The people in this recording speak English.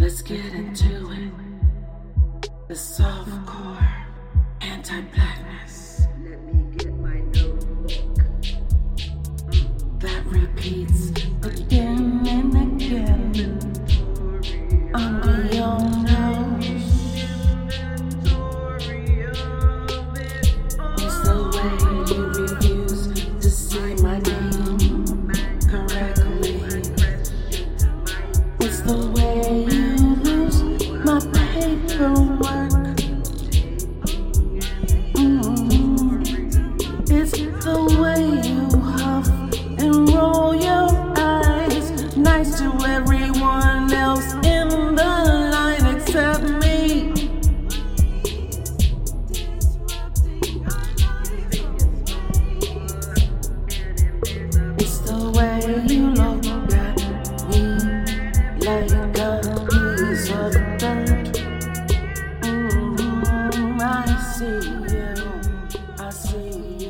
Let's get into it. The soft core, anti blackness. Let me get my notebook. That repeats again and again. Under your nose. It's the way you refuse to say my name correctly. It's the way you lose my paperwork. Mm. It's the way you huff and roll your eyes. Nice to everyone else in the line except me. It's the way you see you, I see you.